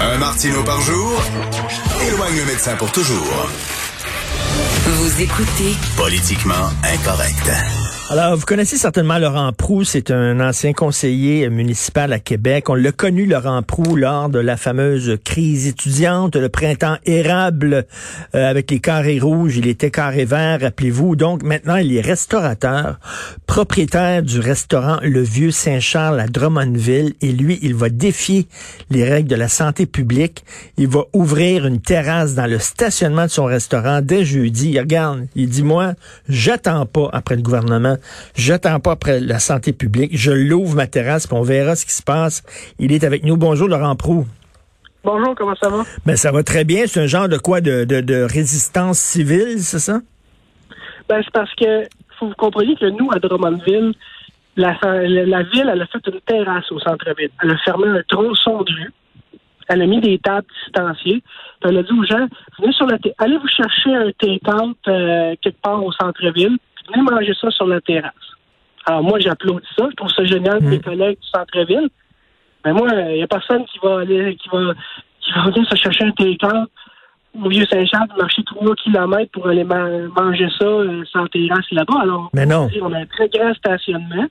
Un Martino par jour éloigne le médecin pour toujours. Vous écoutez Politiquement incorrect. Alors, vous connaissez certainement Laurent Prou, c'est un ancien conseiller municipal à Québec. On l'a connu, Laurent Prou, lors de la fameuse crise étudiante, le printemps érable euh, avec les carrés rouges. Il était carré vert, rappelez-vous. Donc, maintenant, il est restaurateur, propriétaire du restaurant Le Vieux Saint-Charles à Drummondville. Et lui, il va défier les règles de la santé publique. Il va ouvrir une terrasse dans le stationnement de son restaurant dès jeudi. Il regarde, il dit, moi, j'attends pas après le gouvernement J'attends pas après la santé publique. Je l'ouvre ma terrasse, puis on verra ce qui se passe. Il est avec nous. Bonjour, Laurent Prou. Bonjour, comment ça va? Ben, ça va très bien. C'est un genre de quoi? De, résistance civile, c'est ça? Ben, c'est parce que faut vous compreniez que nous, à Drummondville, la, ville, elle a fait une terrasse au centre-ville. Elle a fermé un tronçon de rue. Elle a mis des tables distanciées. elle a dit aux gens, venez sur la allez vous chercher un take-out euh, quelque part au centre-ville venez manger ça sur la terrasse. Alors moi, j'applaudis ça. Je trouve ça génial, mes mm. collègues du centre-ville. Mais moi, il n'y a personne qui va aller, qui va, qui va venir se chercher un take au vieux Saint-Charles, marcher trois kilomètres pour aller manger ça euh, sans terrasse là-bas. Alors, Mais non. on a un très grand stationnement.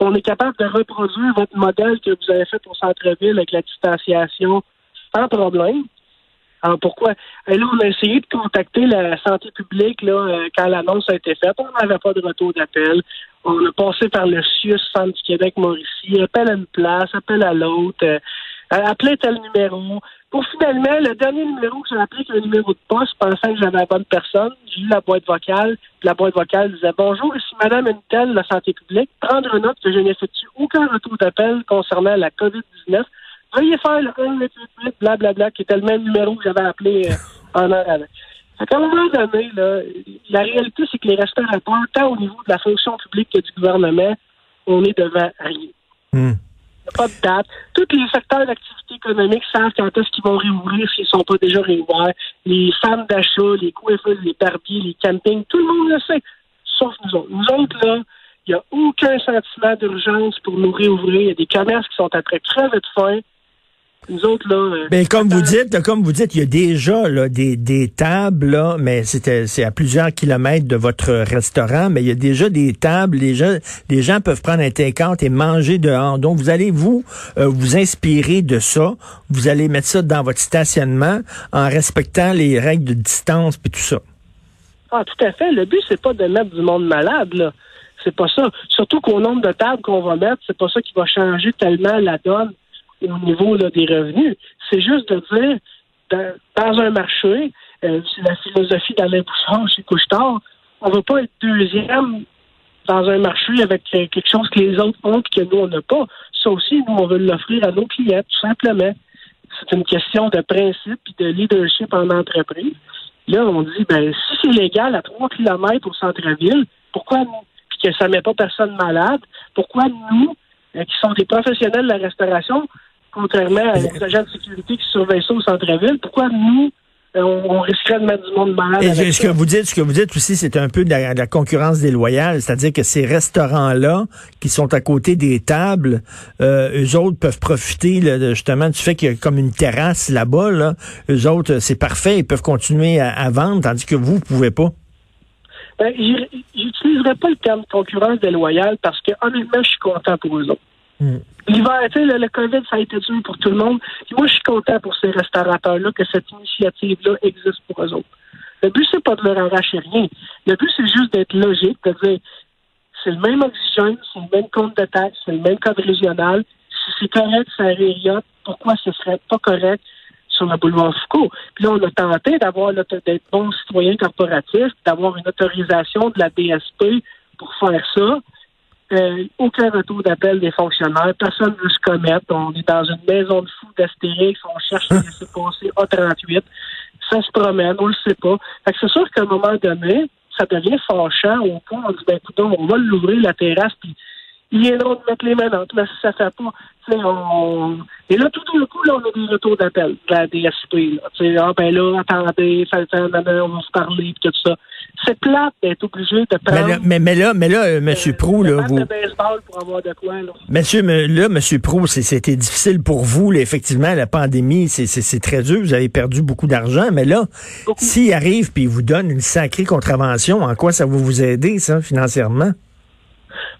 On est capable de reproduire votre modèle que vous avez fait au centre-ville avec la distanciation sans problème. Alors pourquoi? Et là, on a essayé de contacter la santé publique là, euh, quand l'annonce a été faite. On n'avait pas de retour d'appel. On a passé par le CIUS, Centre du Québec, Mauricie, appel à une place, appel à l'autre, euh, appelez tel numéro. Pour finalement, le dernier numéro que j'ai appelé, qui un numéro de poste, pensant que j'avais la bonne personne, j'ai eu la boîte vocale, la boîte vocale disait Bonjour, ici Madame Intel, la santé publique, prendre note que je n'effectue aucun retour d'appel concernant la COVID-19 veuillez faire le 1 blablabla, qui était le même numéro que j'avais appelé euh, en heure avant. À un moment donné, là, la réalité, c'est que les restaurateurs, tant au niveau de la fonction publique que du gouvernement, on est devant rien. Hmm. Il n'y a pas de date. Tous les secteurs d'activité économique savent quand est-ce qu'ils vont réouvrir s'ils ne sont pas déjà réouverts. Les femmes d'achat, les coiffeuses, les barbiers, les campings, tout le monde le sait, sauf nous autres. Nous autres, là, il n'y a aucun sentiment d'urgence pour nous réouvrir. Il y a des commerces qui sont après crever de faim. Nous autres, là. Euh, ben, comme vous dites, comme vous dites, il y a déjà là, des, des tables, là, mais c'était c'est à plusieurs kilomètres de votre restaurant, mais il y a déjà des tables, les gens, les gens peuvent prendre un take et manger dehors. Donc, vous allez vous euh, vous inspirer de ça. Vous allez mettre ça dans votre stationnement en respectant les règles de distance et tout ça. Ah, tout à fait. Le but, c'est pas de mettre du monde malade, là. C'est pas ça. Surtout qu'au nombre de tables qu'on va mettre, c'est pas ça qui va changer tellement la donne au niveau des revenus. C'est juste de dire, dans, un marché, euh, c'est la philosophie d'Alain Bouchard chez Couchetard, on ne veut pas être deuxième dans un marché avec euh, quelque chose que les autres ont et que nous, on n'a pas. Ça aussi, nous, on veut l'offrir à nos clients, tout simplement. C'est une question de principe et de leadership en entreprise. Là, on dit, ben, si c'est légal à 3 km au centre-ville, pourquoi nous? Puis que ça ne met pas personne malade, pourquoi nous, euh, qui sont des professionnels de la restauration, contrairement aux agents de sécurité qui surveillent ça au centre-ville, pourquoi nous, euh, on, risquerait de mettre du monde malade. Et ce que vous dites, ce que vous dites aussi, c'est un peu de la, concurrence déloyale, c'est-à-dire que ces restaurants-là, qui sont à côté des tables, euh, eux autres peuvent profiter justement du fait qu'il y a comme une terrasse là-bas. Là. Eux autres, c'est parfait, ils peuvent continuer à, vendre, tandis que vous, vous pouvez pas. Ben, j'utiliserais pas le terme concurrence déloyale parce que honnêtement, je suis content pour eux autres. Hmm. L'hiver, tu sais, le, COVID, ça a été dur pour tout le monde. moi, je suis content pour ces restaurateurs-là que cette initiative-là existe pour eux autres. Le but, c'est pas de leur arracher rien. Le but, c'est juste d'être logique, de dire c'est le même oxygène, c'est le même compte de taxe, c'est le même code régional. Si c'est correct, ça Rériot, pourquoi ce serait pas correct sur le boulevard Foucault? Puis là, on a tenté d'avoir d'être bons citoyens corporatifs, d'avoir une autorisation de la DSP pour faire ça. Euh, aucun retour d'appel des fonctionnaires. Personne ne veut se commettre. On est dans une maison de fous d'Astérix. On cherche à laisser passer A38. Ça se promène. On le sait pas. Fait que c'est sûr qu'à un moment donné, ça devient fâchant au point on dit, ben, écoute, on va l'ouvrir, la terrasse, puis il est long de mettre les mains dans mais si ça fait pas, on... Et là, tout d'un coup, là, on a des retours d'appel de la DSP. Là. Ah, ben là, attendez, on va se parler, puis tout ça. C'est plate d'être obligé de prendre... Mais là, mais, mais là, mais là euh, M. Prou, là, vous... De baseball pour avoir de quoi, là. Monsieur, là, M. Prou, c'était difficile pour vous, là, effectivement, la pandémie, c'est très dur, vous avez perdu beaucoup d'argent, mais là, s'il arrive puis il vous donne une sacrée contravention, en quoi ça va vous aider, ça, financièrement?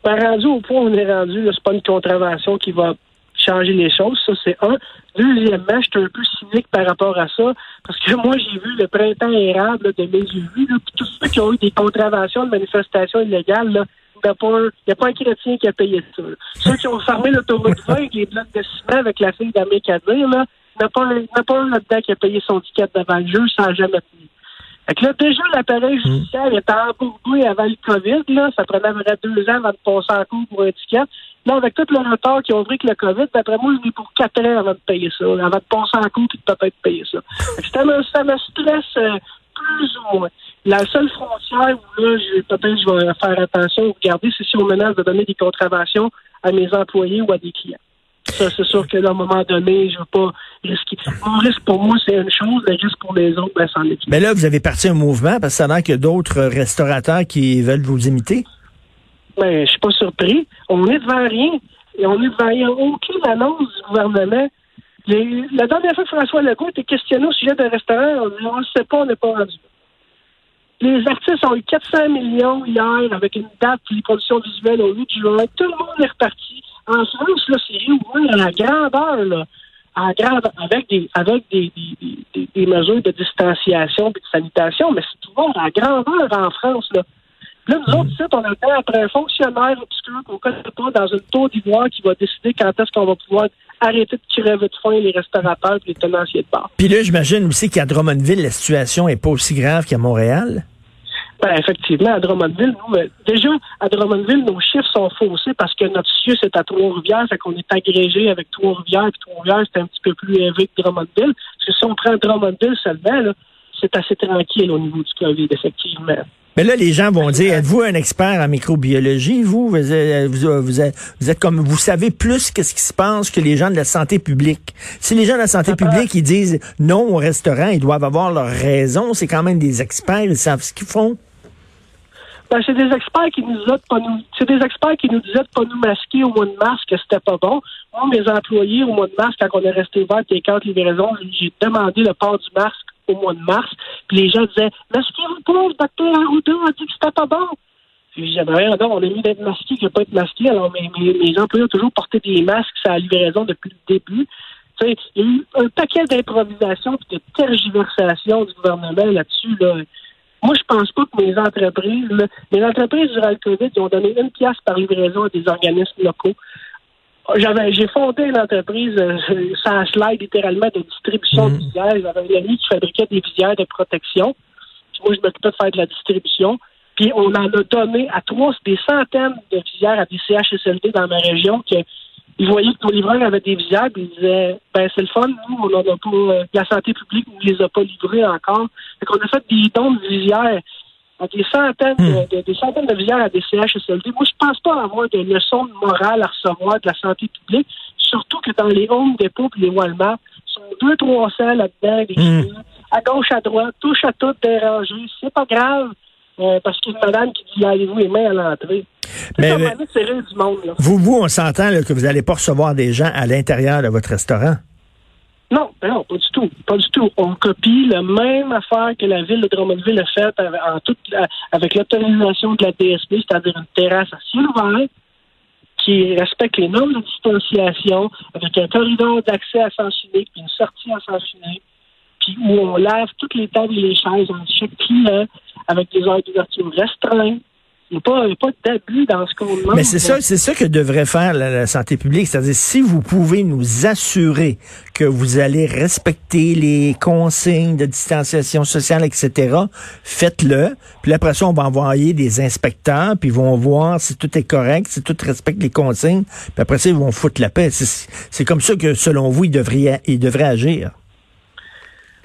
Ben, rendu au point où on est rendu, c'est pas une contravention qui va changer les choses, ça c'est un. Deuxièmement, je suis un peu cynique par rapport à ça, parce que moi j'ai vu le printemps érable de mes yeux, puis tous ceux qui ont eu des contraventions de manifestations illégales, là, il n'y a, pas un chrétien qui a payé ça. Ceux qui ont fermé l'autoroute 20 avec les blocs de ciment avec la fille d'Amérique à dire, là, il n'y a pas un, là-dedans qui a payé son ticket devant le jeu sans jamais tenu. Fait que là, déjà, l'appareil hmm. judiciaire était embourbé avant le COVID. Là. Ça prenait vrai deux ans avant de passer en cours pour un ticket. Là, avec tout le retard qui ont pris que le COVID, d'après moi, je vais pour quatre ans avant de payer ça, avant de passer en cours et de peut-être payer ça. ça, me, stresse euh, plus ou moins. La seule frontière où là, peut-être je vais faire attention, regarder, c'est si on menace de donner des contraventions à mes employés ou à des clients. Ça, c'est sûr que à un moment donné, je ne veux pas risquer. Mon risque pour moi, c'est une chose, le risque pour les autres, ben, c'en est Mais là, vous avez parti un mouvement parce que ça a qu'il y a d'autres restaurateurs qui veulent vous imiter. Ben, je suis pas surpris. On est devant rien. Et on est devant. Aucune annonce du gouvernement. la dernière fois que François Legault était questionné au sujet d'un restaurant, on ne sait pas, on n'est pas rendu. Les artistes ont eu 400 millions hier avec une date pour les productions visuelles au 8 juin. Tout le monde est reparti. En France, là, c'est réouvert à la grandeur, là. À la grandeur, avec des, avec des, mesures de distanciation et de sanitation, mais c'est ouvert à la grandeur en France, là. Là, nous autres, ici, on attend après un fonctionnaire obscur qu'on ne connaît pas dans une tour d'ivoire qui va décider quand est-ce qu'on va pouvoir arrêter de crever de faim les restaurateurs et les tenanciers de bar. Puis là, j'imagine aussi qu'à Drummondville, la situation n'est pas aussi grave qu'à Montréal. Ben, effectivement, à Drummondville, nous, déjà, à Drummondville, nos chiffres sont faussés parce que notre CIUS est à Trois-Rivières, fait qu'on est agrégé avec Trois-Rivières, puis Trois-Rivières, c'est un petit peu plus élevé que Drummondville. Parce que si on prend Drummondville seulement, c'est assez tranquille au niveau du COVID, effectivement. Mais là, les gens vont dire, êtes-vous un expert en microbiologie, vous? Vous vous, êtes, comme, vous savez plus qu'est-ce qui se passe que les gens de la santé publique. Si les gens de la santé publique, ils disent non au restaurant, ils doivent avoir leur raison. C'est quand même des experts, ils savent ce qu'ils font. Ben, c'est des experts qui nous disaient pas nous, c'est des experts qui nous disaient pas nous masquer au mois de mars, que c'était pas bon. Moi, mes employés, au mois de mars, quand on est resté ouvert, les quatre livraisons, j'ai demandé le port du masque au mois de mars. Puis les gens disaient Masquez-vous pas, le docteur Arruda a dit que c'était pas bon. Puis j'ai dit rien, on a mis d'être masqué n'a pas être masqué. Alors mes, mes, employés ont toujours porté des masques à la livraison depuis le début. Tu sais, il y a eu un paquet d'improvisation et de tergiversation du gouvernement là-dessus. Là. Moi, je pense pas que mes entreprises, mes entreprises durant le COVID, ils ont donné une pièce par livraison à des organismes locaux. J'avais, j'ai fondé une entreprise euh, sans slide littéralement de distribution de mhm. visières. J'avais un ami qui fabriquait des visières de protection. moi, je m'occupais de faire de la distribution. Puis on en a donné à trois, des centaines de visières à des CHSLD dans ma région que ils voyaient que nos livreurs avaient des visières, puis ils disaient ben c'est le fun, nous, on n'en a pas euh, la santé publique ne les a pas livrées encore. Fait qu'on a fait des dons de visières des centaines de, hmm. des centaines de visières à des CHSLD. Moi, je pense pas avoir de leçons de morale à recevoir de la santé publique, surtout que dans les Home Depot et les Walmart, sont deux, trois salles là-dedans, des hmm. à gauche, à droite, touche à tout dérangé. C'est pas grave. Euh, parce qu'il y a une madame qui dit lavez-vous les mains à l'entrée. Mais, du monde, Vous, vous, on s'entend que vous n'allez pas recevoir des gens à l'intérieur de votre restaurant. Non, ben non, pas du tout. Pas du tout. On copie la même affaire que la ville de Drummondville a faite en toute, avec l'autorisation de la DSP, c'est-à-dire une terrasse à ciel ouvert qui respecte les normes de distanciation, avec un corridor d'accès à sens unique, puis une sortie à sens unique, puis où on lave toutes les tables et les chaises en chaque client, avec des heures d'ouverture restreintes, Il n'y a pas, pas d'abus dans ce qu'on demande. Mais c'est ça, c'est ça que devrait faire la, la santé publique. C'est-à-dire, si vous pouvez nous assurer que vous allez respecter les consignes de distanciation sociale, etc., faites-le. Puis après ça, on va envoyer des inspecteurs, puis ils vont voir si tout est correct, si tout respecte les consignes. Puis après ça, ils vont foutre la paix. C'est comme ça que, selon vous, ils devraient, ils devraient agir.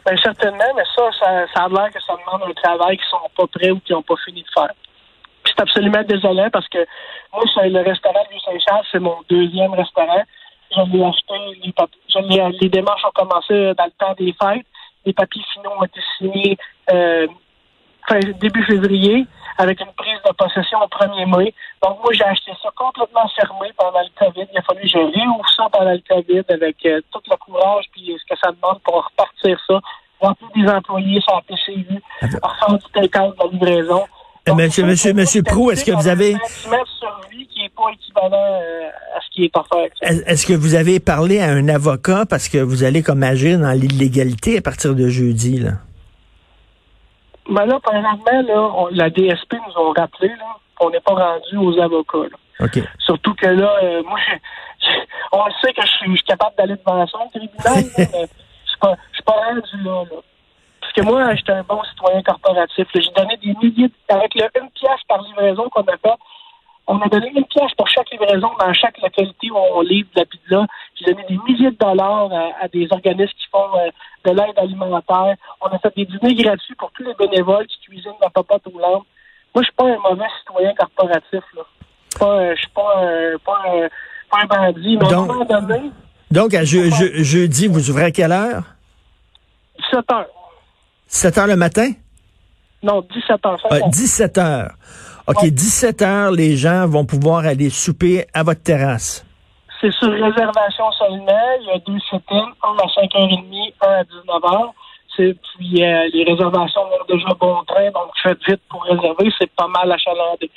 Ben, certainement, mais ça, ça, ça a l'air que ça demande un travail qu'ils sont pas prêts ou qu'ils n'ont pas fini de faire. C'est absolument désolant parce que moi, c'est le restaurant du Saint-Charles, c'est mon deuxième restaurant. Je l'ai acheté, les, l'ai- les démarches ont commencé dans le temps des fêtes. Les papiers finaux ont été signés euh, fin, début février avec une prise de possession au 1er mai. Donc moi, j'ai acheté ça complètement fermé pendant le COVID. Il a fallu que je réouvre ça pendant le COVID avec euh, tout le courage puis ce que ça demande pour repartir ça. Remplir des employés sur la PCU, refaire du take-out de la livraison. Euh, monsieur- monsieur- monsieur Proulx, est-ce que vous avez- qui n'est pas équivalent euh, à ce qui est. Est- Est-ce que vous avez parlé à un avocat parce que vous allez comme agir dans l'illégalité à partir de jeudi, là? Mais là, présentement, là, on- la DSP nous ont rappelé là, qu'on n'est pas rendu aux avocats. là. Surtout que là, euh, moi, on le sait que je suis, je suis capable d'aller devant au tribunal, mais je je suis pas rendu là, là. Que moi, j'étais un bon citoyen corporatif. J'ai donné des milliers, de- avec le une pièce par livraison qu'on a fait, on a donné une pièce pour chaque livraison dans chaque localité où on livre de la pizza. J'ai donné des milliers de dollars à, à des organismes qui font euh, de l'aide alimentaire. On a fait des dîners gratuits pour tous les bénévoles qui cuisinent la popote aux lampes. Moi, je suis pas un mauvais citoyen corporatif. Là. Pas, euh, je suis pas, un- pas, un- pas un bandit. Mais Donc- à un moment donné, Donc, à je- je- jeudi, vous ouvrez à quelle heure? 17 heures. 7 heures le matin? Non, 17 heures. Ah, 17 heures. OK, 17 heures, les gens vont pouvoir aller souper à votre terrasse. C'est sur réservation seulement. Il y a deux sit-ins, un à 5h30, un à 19h. C'est, puis euh, les réservations vont déjà bon train, donc faites vite pour réserver. C'est pas mal achalandé.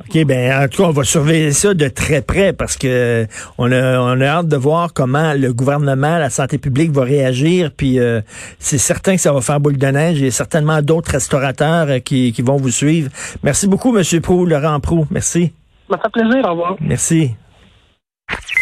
OK, ben en tout cas, on va surveiller ça de très près parce que on a, on a hâte de voir comment le gouvernement, la santé publique va réagir. Puis euh, c'est certain que ça va faire boule de neige. Il y a certainement d'autres restaurateurs euh, qui, qui vont vous suivre. Merci beaucoup, Monsieur Prou, Laurent Prou. Merci. Ça fait plaisir. Au revoir. Merci.